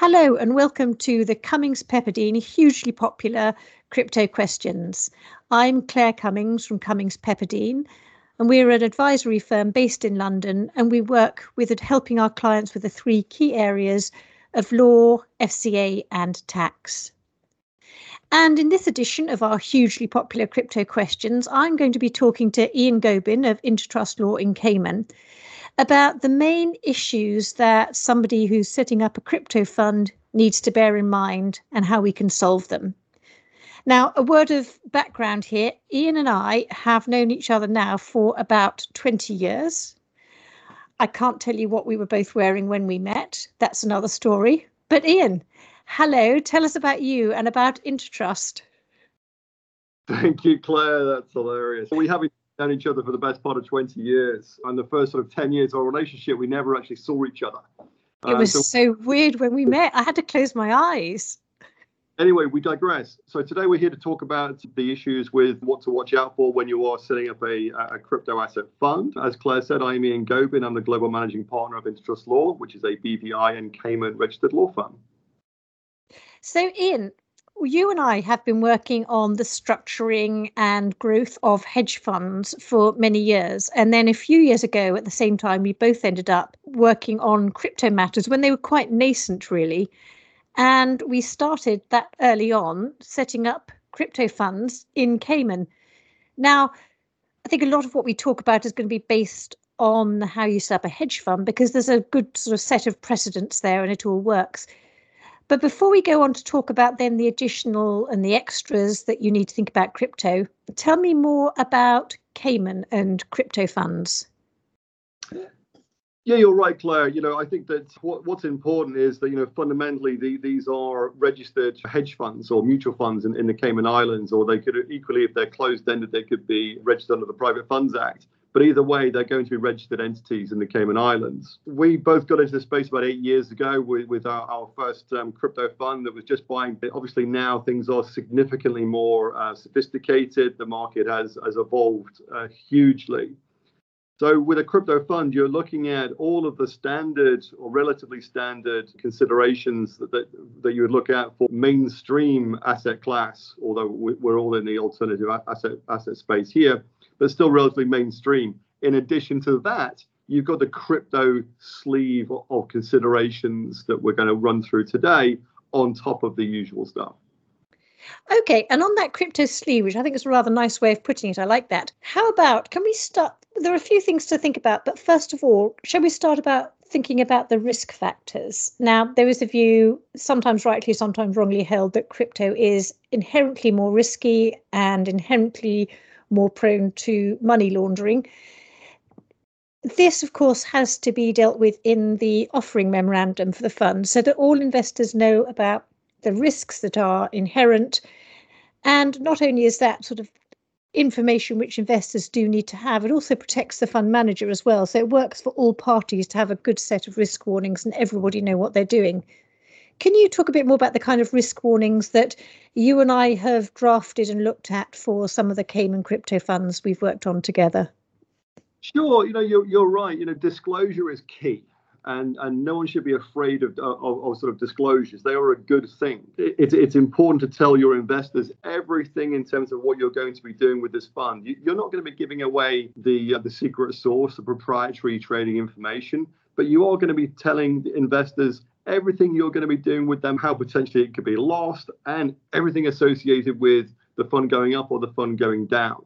Hello and welcome to the Cummings Pepperdine hugely popular crypto questions. I'm Claire Cummings from Cummings Pepperdine and we're an advisory firm based in London and we work with helping our clients with the three key areas of law, FCA and tax. And in this edition of our hugely popular crypto questions, I'm going to be talking to Ian Gobin of Intertrust Law in Cayman about the main issues that somebody who's setting up a crypto fund needs to bear in mind and how we can solve them. Now, a word of background here Ian and I have known each other now for about 20 years. I can't tell you what we were both wearing when we met. That's another story. But Ian, hello, tell us about you and about Intertrust. Thank you, Claire. That's hilarious. We haven't known each other for the best part of 20 years. And the first sort of 10 years of our relationship, we never actually saw each other. It was uh, so, so weird when we met. I had to close my eyes. Anyway, we digress. So today we're here to talk about the issues with what to watch out for when you are setting up a, a crypto asset fund. As Claire said, I'm Ian Gobin. I'm the global managing partner of Intertrust Law, which is a BVI and Cayman registered law firm. So, Ian, you and I have been working on the structuring and growth of hedge funds for many years. And then a few years ago, at the same time, we both ended up working on crypto matters when they were quite nascent, really. And we started that early on, setting up crypto funds in Cayman. Now, I think a lot of what we talk about is going to be based on how you set up a hedge fund because there's a good sort of set of precedents there and it all works. But before we go on to talk about then the additional and the extras that you need to think about crypto, tell me more about Cayman and crypto funds. Yeah, you're right, Claire. You know, I think that what, what's important is that, you know, fundamentally the, these are registered hedge funds or mutual funds in, in the Cayman Islands, or they could equally, if they're closed ended, they could be registered under the Private Funds Act. But either way, they're going to be registered entities in the Cayman Islands. We both got into the space about eight years ago with, with our, our first um, crypto fund that was just buying. Obviously, now things are significantly more uh, sophisticated. The market has, has evolved uh, hugely. So with a crypto fund, you're looking at all of the standard or relatively standard considerations that, that, that, you would look at for mainstream asset class, although we're all in the alternative asset asset space here but still relatively mainstream. In addition to that, you've got the crypto sleeve of considerations that we're going to run through today on top of the usual stuff. Okay, and on that crypto sleeve, which I think is a rather nice way of putting it, I like that. How about can we start? There are a few things to think about, but first of all, shall we start about thinking about the risk factors? Now, there is a view, sometimes rightly, sometimes wrongly held, that crypto is inherently more risky and inherently more prone to money laundering. This, of course, has to be dealt with in the offering memorandum for the fund so that all investors know about the risks that are inherent. And not only is that sort of information which investors do need to have, it also protects the fund manager as well. So it works for all parties to have a good set of risk warnings and everybody know what they're doing. Can you talk a bit more about the kind of risk warnings that you and I have drafted and looked at for some of the Cayman crypto funds we've worked on together? Sure, you know you're you're right. You know disclosure is key, and and no one should be afraid of of, of sort of disclosures. They are a good thing. It, it's it's important to tell your investors everything in terms of what you're going to be doing with this fund. You, are not going to be giving away the uh, the secret source, the proprietary trading information, but you are going to be telling investors everything you're going to be doing with them, how potentially it could be lost, and everything associated with the fund going up or the fund going down.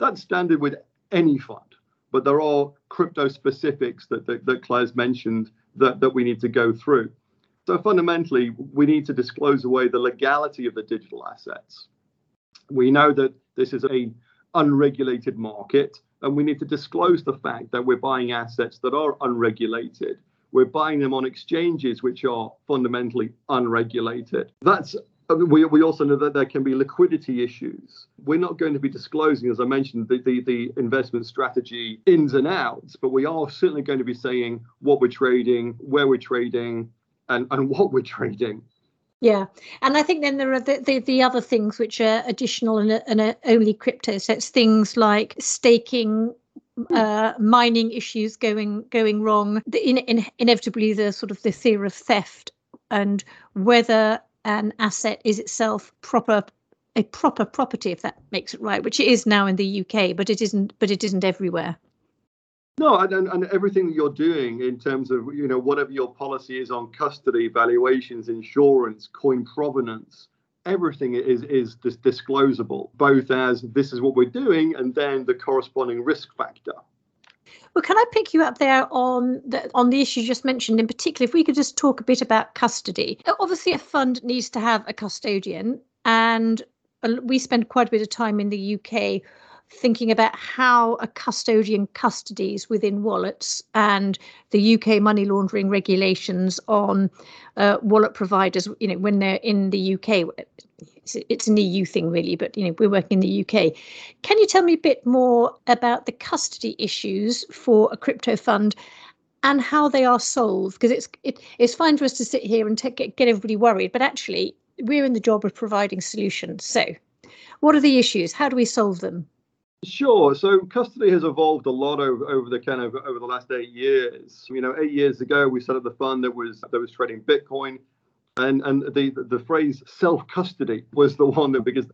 That's standard with any fund, but there are crypto specifics that, that, that Claire's mentioned that, that we need to go through. So fundamentally, we need to disclose away the legality of the digital assets. We know that this is a unregulated market, and we need to disclose the fact that we're buying assets that are unregulated we're buying them on exchanges which are fundamentally unregulated. That's we, we also know that there can be liquidity issues. We're not going to be disclosing, as I mentioned, the, the, the, investment strategy ins and outs, but we are certainly going to be saying what we're trading, where we're trading, and, and what we're trading. Yeah, and I think then there are the, the, the other things which are additional and, and only crypto. So it's things like staking uh, mining issues going going wrong, the, in, in, inevitably the sort of the fear of theft and whether an asset is itself proper a proper property if that makes it right which it is now in the UK but it isn't but it isn't everywhere. No, and, and, everything that you're doing in terms of you know whatever your policy is on custody, valuations, insurance, coin provenance, everything is is dis- disclosable, both as this is what we're doing and then the corresponding risk factor. Well, can I pick you up there on the on the issue you just mentioned in particular? If we could just talk a bit about custody. Obviously, a fund needs to have a custodian, and we spend quite a bit of time in the UK thinking about how a custodian custodies within wallets and the UK money laundering regulations on uh, wallet providers. You know, when they're in the UK, it's, an EU thing really, but you know we're working in the UK. Can you tell me a bit more about the custody issues for a crypto fund? And how they are solved, because it's it, it's fine for us to sit here and take, get, get everybody worried, but actually we're in the job of providing solutions. So, what are the issues? How do we solve them? Sure. So custody has evolved a lot over, over the kind of over the last eight years. You know, eight years ago we set up the fund that was that was trading Bitcoin, and and the the phrase self custody was the one that because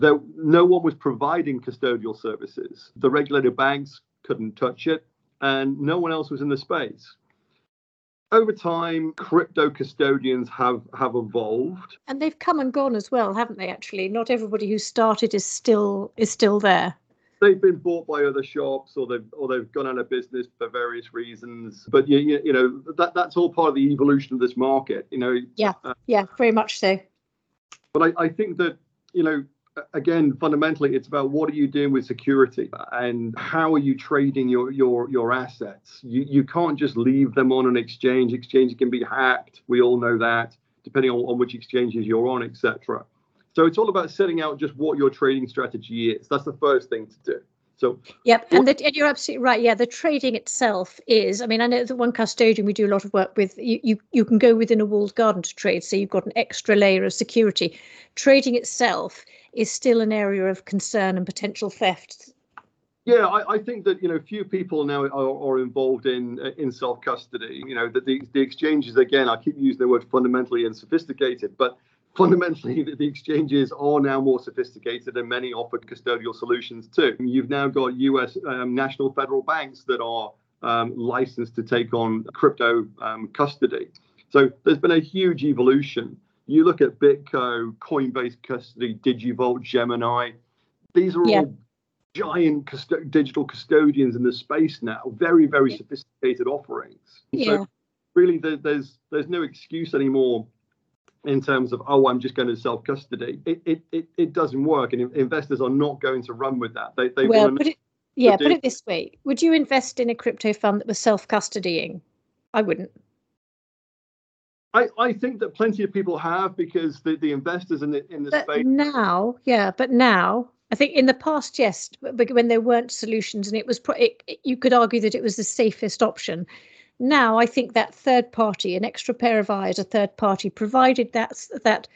there no one was providing custodial services. The regulated banks couldn't touch it, and no one else was in the space. Over time, crypto custodians have have evolved, and they've come and gone as well, haven't they? Actually, not everybody who started is still is still there they've been bought by other shops or they've or they've gone out of business for various reasons. But you, you, you know that that's all part of the evolution of this market. You know. Yeah. Uh, yeah. Very much so. But I, I think that you know again fundamentally it's about what are you doing with security and how are you trading your your your assets you you can't just leave them on an exchange exchange can be hacked we all know that depending on, on which exchanges you're on etc so it's all about setting out just what your trading strategy is. That's the first thing to do. So yep, and, the, and, you're absolutely right. Yeah, the trading itself is. I mean, I know the one custodian we do a lot of work with. You, you you can go within a walled garden to trade, so you've got an extra layer of security. Trading itself is still an area of concern and potential theft. Yeah, I, I think that you know few people now are, are involved in in self custody. You know that the the exchanges again. I keep using the word fundamentally and sophisticated, but fundamentally the, exchanges are now more sophisticated and many offer custodial solutions too. You've now got US um, national federal banks that are um, licensed to take on crypto um, custody. So there's been a huge evolution. You look at BitGo, Coinbase Custody, DigiVault, Gemini. These are yeah. all giant custo- digital custodians in the space now. Very, very sophisticated offerings. Yeah. So really, there, there's there's no excuse anymore in terms of oh i'm just going to self custody it, it it it doesn't work and investors are not going to run with that. They, they well put it yeah put it this way. Would you invest in a crypto fund that was self custodying i wouldn't. I, I think that plenty of people have because the, the investors in the in the but space now yeah but now I think in the past yes but when there weren't solutions and it was it, you could argue that it was the safest option now, I think that third party, an extra pair of eyes, a third party, provided that that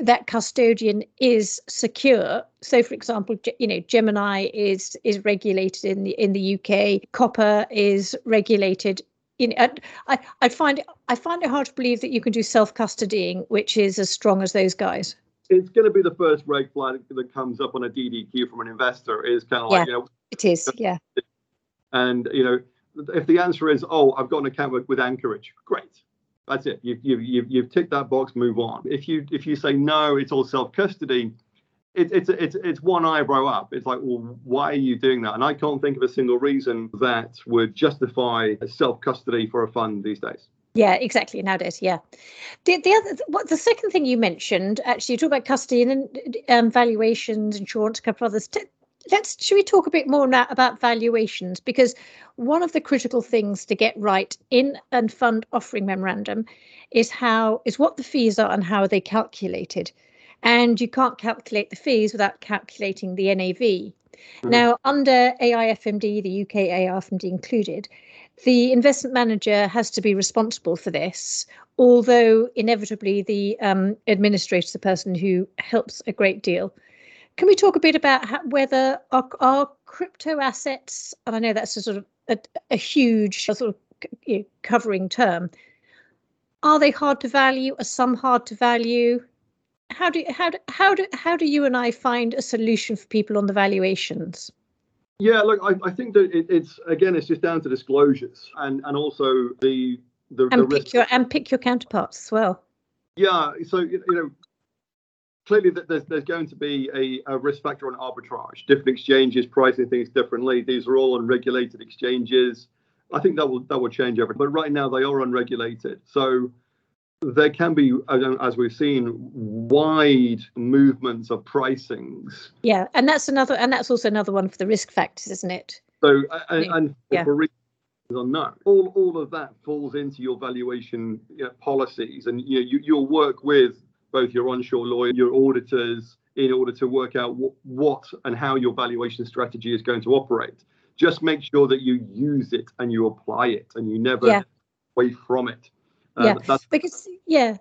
that custodian is secure. So, for example, you know, Gemini is is regulated in the in the UK. Copper is regulated. In, I I find it, I find it hard to believe that you can do self custodying, which is as strong as those guys. It's going to be the first red flag that comes up on a DDQ from an investor. Is kind of like yeah, you know, it is, yeah. And you know, if the answer is, oh, I've got an account with, with Anchorage, great. That's it. You've, you've, you've, you've ticked that box, move on. If you if you say no, it's all self custody, it, it's it's it's one eyebrow up. It's like, well, why are you doing that? And I can't think of a single reason that would justify self custody for a fund these days. Yeah, exactly. Nowadays, yeah. The the other what the second thing you mentioned, actually, you talk about custody and um, valuations, insurance, a couple of others. T- let's should we talk a bit more now about valuations because one of the critical things to get right in a fund offering memorandum is how is what the fees are and how are they calculated and you can't calculate the fees without calculating the NAV. Mm-hmm. Now, under AIFMD, the UK AIFMD included, the investment manager has to be responsible for this, although inevitably the um, administrator is the person who helps a great deal. Can we talk a bit about how, whether our, our, crypto assets, and I know that's a sort of a, a huge sort of you know, covering term, Are they hard to value? Are some hard to value? How do how do how do how do you and I find a solution for people on the valuations? Yeah, look, I, I think that it, it's again, it's just down to disclosures and and also the the, and the pick risk. your and pick your counterparts as well. Yeah, so you know, clearly that there's there's going to be a, a risk factor on arbitrage. Different exchanges pricing things differently. These are all unregulated exchanges. I think that will that will change everything. But right now they are unregulated, so there can be, as we've seen, wide movements of pricings. Yeah, and that's another, and that's also another one for the risk factors, isn't it? So and, and Yeah. for reasons unknown, all all of that falls into your valuation you know, policies, and you know you, you'll work with both your onshore lawyer, your auditors, in order to work out what, what and how your valuation strategy is going to operate. Just make sure that you use it and you apply it, and you never Yeah. away from it. Um, Yeah. Because yeah,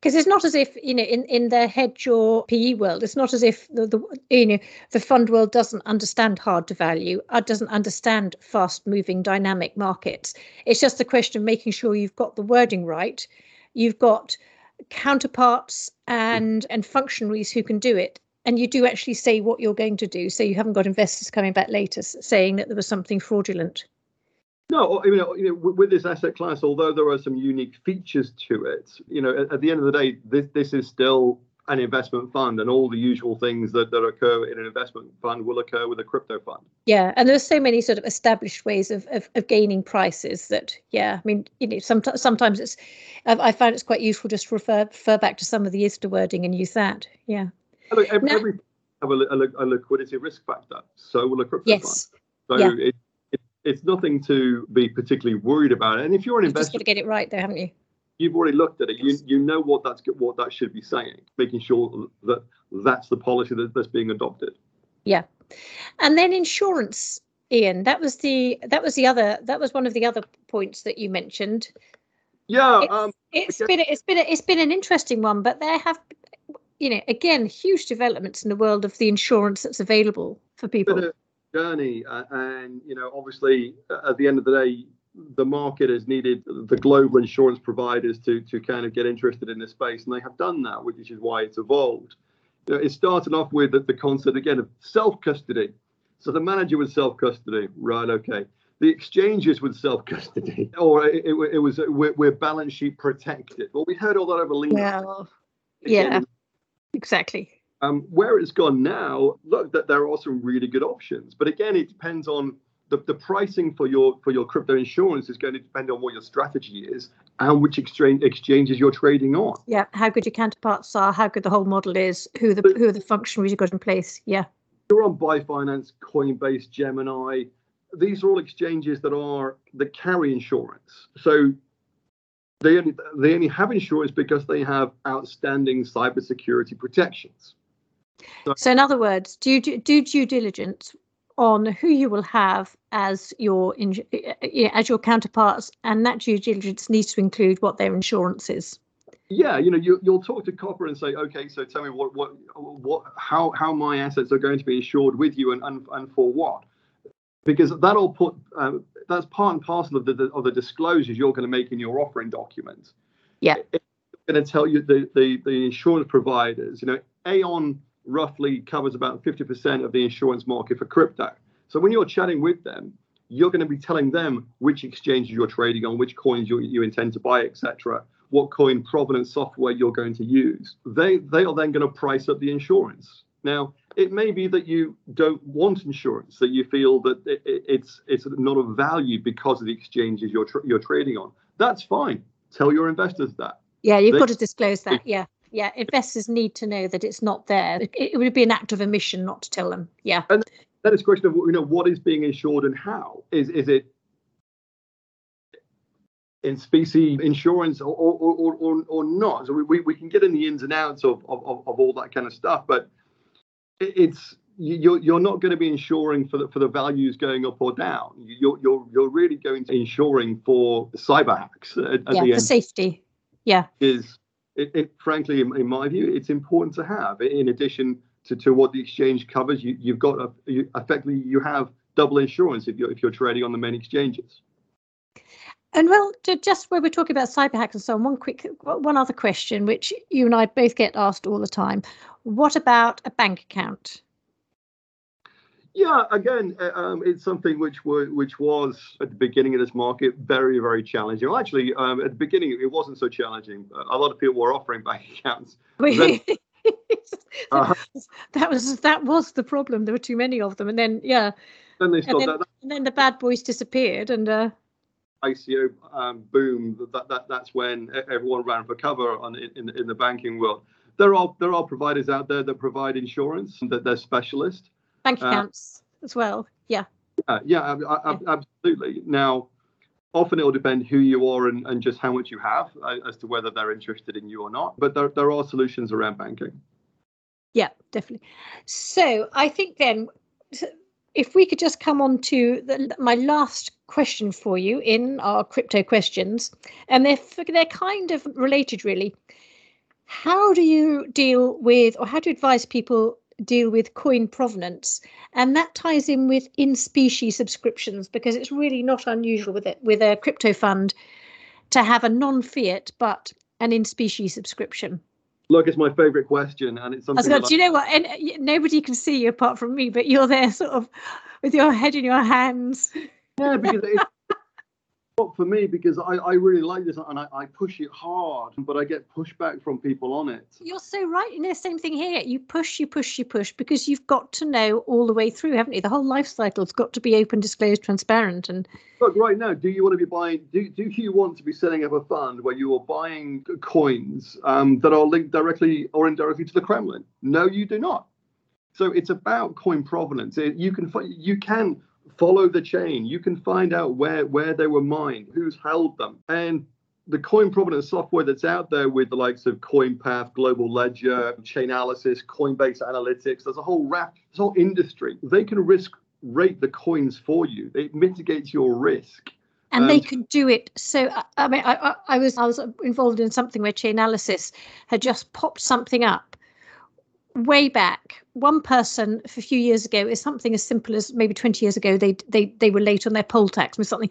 because it's not as if you know in in the hedge or PE world, it's not as if the, the you know the fund world doesn't understand hard to value, uh, doesn't understand fast moving dynamic markets. It's just a question of making sure you've got the wording right, you've got counterparts hmm. and and functionaries who can do it. And you do actually say what you're going to do, so you haven't got investors coming back later saying that there was something fraudulent. No, I mean, you know, with with this asset class, although there are some unique features to it, you know, at, at the end of the day, this this is still an investment fund, and all the usual things that, that occur in an investment fund will occur with a crypto fund. Yeah, and there's so many sort of established ways of, of, of gaining prices that, yeah, I mean, you know, sometimes sometimes it's, I've, I find it's quite useful just to refer refer back to some of the ISDA wording and use that. Yeah. Look, every, Now- every have a, a, a liquidity risk factor. So will a crypto Yes. fund. So yeah. it, it, it's nothing to be particularly worried about. And if you're an investor You've just got to get it right, though, haven't you? You've already looked at it. You you know what that's what that should be saying, making sure that that's the policy that, that's being adopted. Yeah. And then insurance, Ian. That was the that was the other that was one of the other points that you mentioned. Yeah. It's, Um, it's been it's been it's been an interesting one, but there have, you know, again, huge developments in the world of the insurance that's available for people. journey, uh, and you know, obviously, uh, at the end of the day, the market has needed the global insurance providers to to kind of get interested in this space, and they have done that, which is why it's evolved. You know, it started off with the, the concept again of self custody. So the manager was self custody, right? Okay. The exchanges would self custody, or it, it, it was we're, we're balance sheet protected. Well, we heard all that over Lehman. Well, Again, yeah. exactly. um, where it's gone now, look, that there are some really good options. But again, it depends on the, the pricing for your for your crypto insurance is going to depend on what your strategy is and which exchange exchanges you're trading on. Yeah, how good your counterparts are, how good the whole model is, who the But- who are the functionaries you've got in place. Yeah, You're on Binance, Coinbase, Gemini. These are all exchanges that are that carry insurance. So they only they only have insurance because they have outstanding cybersecurity protections. So, in other words, do do, do due diligence on who you will have as your eh, eh, eh, as your counterparts, and that due diligence needs to include what their insurance is. Yeah, you know, you, you'll talk to Copper and say, okay, so tell me what, what, what, how, how my assets are going to be insured with you, and and, and for what? Because that'll put um, that's part and parcel of the of the disclosures you're going to make in your offering document. Yeah. It's going to tell you the, the the insurance providers. You know, Aon roughly covers about 50% of the insurance market for crypto. So when you're chatting with them, you're going to be telling them which exchanges you're trading on, which coins you, you intend to buy, etc what coin provenance software you're going to use. They they are then going to price up the insurance. Now, it may be that you don't want insurance, that you feel that it, it, it's it's not of value because of the exchanges you're tr- you're trading on. That's fine. Tell your investors that. Yeah, you've They- got to disclose that. Yeah, yeah. Investors need to know that it's not there. It, it would be an act of omission not to tell them. Yeah, And Then it's a question of you know what is being insured and how. Is is it in specie insurance or or, or, or, or not? So we, we, can get in the ins and outs of, of, of of all that kind of stuff, but it's you're you're not going to be insuring for the for the values going up or down. You're you're you're really going to insuring for cyber hacks at, at yeah, the for end safety. Yeah, is it, it frankly in, in my view it's important to have. In addition to, to what the exchange covers you, you've got a, you, effectively you have double insurance if you're if you're trading on the main exchanges. And well, just where we're talking about cyber hacks and so on, one quick, one other question, which you and I both get asked all the time: What about a bank account? Yeah, again, uh, um, it's something which were, which was at the beginning of this market very, very challenging. Well, actually, um, at the beginning, it wasn't so challenging. A lot of people were offering bank accounts. Then, uh, that was that was the problem. There were too many of them, and then yeah, then they stopped. And then, that, and then the bad boys disappeared, and uh, ICO um, boom. That, that that's when everyone ran for cover on in, in the banking world. There are there are providers out there that provide insurance that they're specialist bank uh, accounts uh, as well. Yeah. Yeah, yeah, I, I, absolutely. Now, often it will depend who you are and, and just how much you have uh, as to whether they're interested in you or not. But there, there are solutions around banking. Yeah, definitely. So I think then, if we could just come on to the, my last question for you in our crypto questions, and they're they're kind of related, really. How do you deal with, or how do you advise people deal with coin provenance and that ties in with in specie subscriptions because it's really not unusual with it with a crypto fund to have a non-fiat but an in specie subscription. Look it's my favorite question and it's something I was do you know what? And uh, nobody can see you apart from me but you're there sort of with your head in your hands. Yeah because for me because I, I really like this and I, I push it hard, but I get pushback from people on it. You're so right. And the same thing here. You push, you push, you push because you've got to know all the way through, haven't you? The whole life cycle's got to be open, disclosed, transparent. And look, right now, do you want to be buying? Do, do you want to be setting up a fund where you are buying coins um, that are linked directly or indirectly to the Kremlin? No, you do not. So it's about coin provenance. You can you can follow the chain. You can find out where where they were mined, who's held them, and the coin provenance software that's out there with the likes of CoinPath, Global Ledger, Chainalysis, Coinbase Analytics. There's a whole raft, this whole industry. They can risk rate the coins for you. It mitigates your risk. And, and they could do it. So I mean, I, I was I was involved in something where Chainalysis had just popped something up way back one person a few years ago is something as simple as maybe 20 years ago they they they were late on their poll tax or something.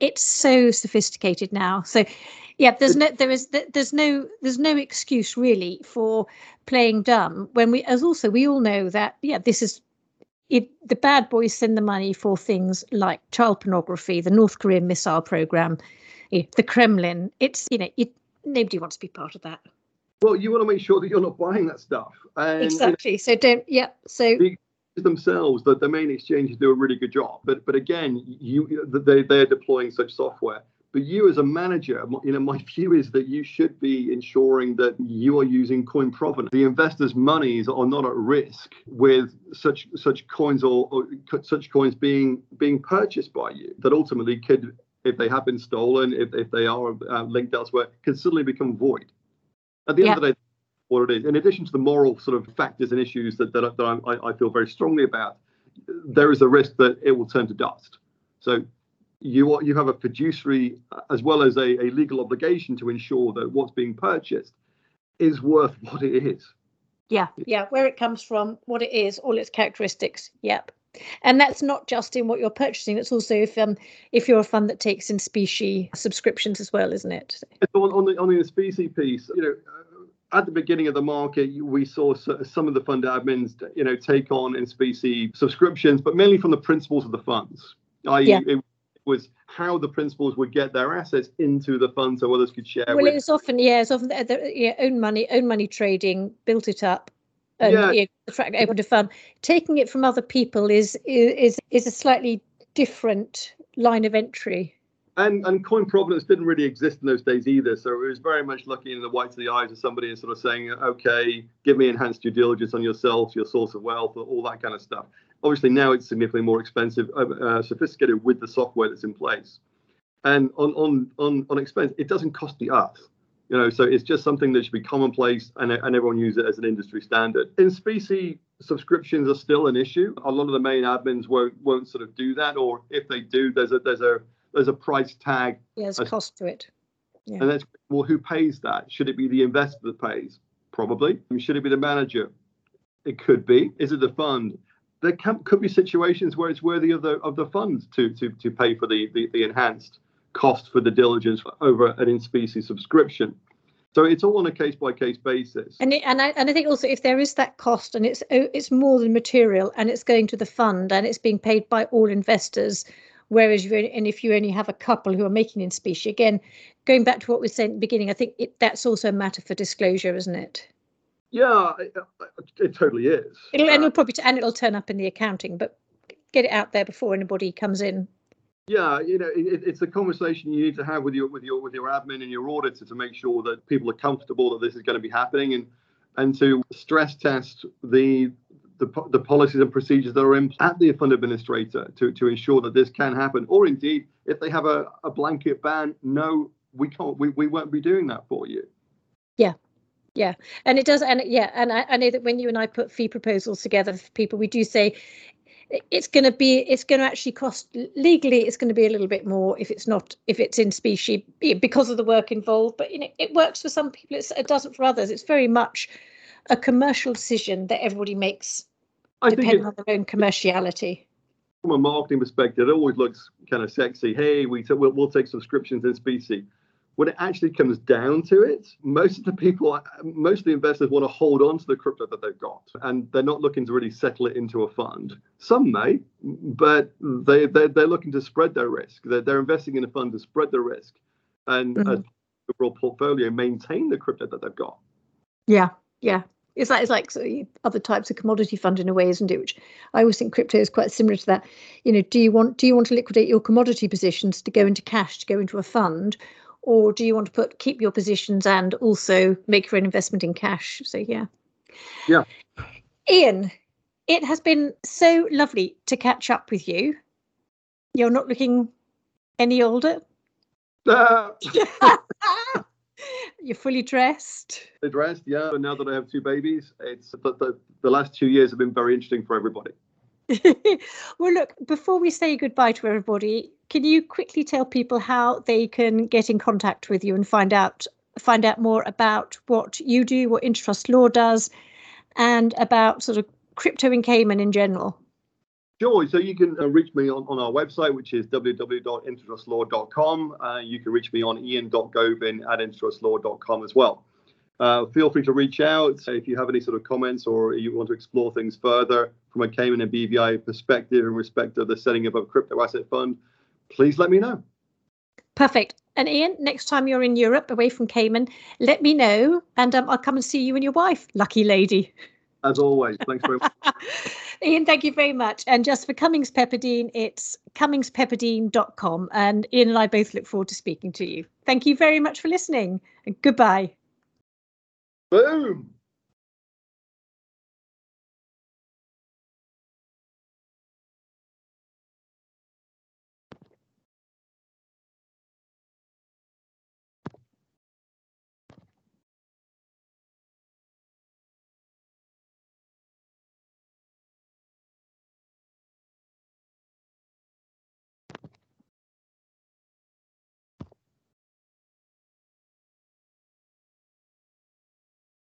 It's so sophisticated now. So yeah there's no there is there's no there's no excuse really for playing dumb when we as also we all know that yeah this is it the bad boys send the money for things like child pornography the north korean missile program eh, the kremlin it's you know it nobody wants to be part of that well, you want to make sure that you're not buying that stuff. And, exactly. You know, so don't. Yeah. So themselves, the, the main exchanges do a really good job. But but again, you they they're deploying such software. But you as a manager, you know, my view is that you should be ensuring that you are using coin provenance. The investors' monies are not at risk with such such coins or, or such coins being being purchased by you. That ultimately could, if they have been stolen, if, if they are uh, linked elsewhere, can suddenly become void. At the end of the day, what it is. In addition to the moral sort of factors and issues that, that, that I, I feel very strongly about, there is a risk that it will turn to dust. So you are, you have a fiduciary uh, as well as a, a legal obligation to ensure that what's being purchased is worth what it is. Yeah, yeah, where it comes from, what it is, all its characteristics. Yep. And that's not just in what you're purchasing. It's also if um if you're a fund that takes in specie subscriptions as well, isn't it? On, on the on the specie piece, you know, at the beginning of the market, we saw some of the fund admins, you know, take on in specie subscriptions, but mainly from the principals of the funds. I, yeah. it was how the principals would get their assets into the fund so others could share. Well, with. it's often yeah, it's often the, the, yeah, own money, own money trading, built it up, and yeah. you know, able to fund. Taking it from other people is is is a slightly different line of entry and and coin provenance didn't really exist in those days either. So it was very much looking in the whites of the eyes of somebody and sort of saying, okay, give me enhanced due diligence on yourself, your source of wealth, all that kind of stuff. Obviously now it's significantly more expensive, uh, uh, sophisticated with the software that's in place. And on on on on expense, it doesn't cost the earth. You know, so it's just something that should be commonplace and, and everyone use it as an industry standard. In specie subscriptions are still an issue. A lot of the main admins won't won't sort of do that, or if they do, there's a there's a there's a price tag. Yeah, there's a cost to it. Yeah. And that's well, who pays that? Should it be the investor that pays? Probably. Should it be the manager? It could be. Is it the fund? There can, could be situations where it's worthy of the of the fund to to to pay for the the, the enhanced cost for the diligence over an in specie subscription. So it's all on a case by case basis. And it, and I and I think also if there is that cost and it's oh, it's more than material and it's going to the fund and it's being paid by all investors, whereas you and if you only have a couple who are making in specie again, going back to what we said at the beginning, I think it, that's also a matter for disclosure, isn't it? Yeah, it, it totally is. It'll, and uh, it'll probably and it'll turn up in the accounting, but get it out there before anybody comes in. Yeah, you know, it, it's a conversation you need to have with your with your with your admin and your auditor to make sure that people are comfortable that this is going to be happening and and to stress test the the, the policies and procedures that are in at the fund administrator to, to ensure that this can happen. Or indeed, if they have a, a blanket ban, no, we can't, we, we won't be doing that for you. Yeah. Yeah, and it does, and yeah, and I, I know that when you and I put fee proposals together for people, we do say it's going to be it's going to actually cost legally it's going to be a little bit more if it's not if it's in specie because of the work involved but you know it works for some people it doesn't for others. It's very much a commercial decision that everybody makes I depending on their own commerciality. From a marketing perspective it always looks kind of sexy. Hey we t- we'll, we'll take subscriptions in specie when it actually comes down to it, most of the people, most of the investors want to hold on to the crypto that they've got, and they're not looking to really settle it into a fund. Some may, but they they're, they're looking to spread their risk. They're, they're investing in a fund to spread the risk, and mm-hmm. overall portfolio maintain the crypto that they've got. Yeah, yeah. It's like it's like other types of commodity fund in a way, isn't it? Which I always think crypto is quite similar to that. You know, do you want do you want to liquidate your commodity positions to go into cash to go into a fund, or do you want to put keep your positions and also make your own investment in cash? So yeah. Yeah. Ian, it has been so lovely to catch up with you. You're not looking any older. Uh. You're fully dressed. Dressed, yeah. And now that I have two babies, it's the, the, the last two years have been very interesting for everybody. well, look, before we say goodbye to everybody, can you quickly tell people how they can get in contact with you and find out find out more about what you do, what Intertrust Law does, and about sort of crypto in Cayman in general? Sure. So you can uh, reach me on, on our website, which is www.intertrustlaw.com. Uh, you can reach me on ian.gobin at intertrustlaw.com as well. Uh, feel free to reach out if you have any sort of comments or you want to explore things further from a Cayman and BVI perspective in respect of the setting up of a crypto asset fund. Please let me know. Perfect. And Ian, next time you're in Europe away from Cayman, let me know and um, I'll come and see you and your wife, lucky lady. As always, thanks very much. Ian, thank you very much. And just for Cummings Pepperdine, it's cummingspepperdine.com. And Ian and I both look forward to speaking to you. Thank you very much for listening and goodbye. Boom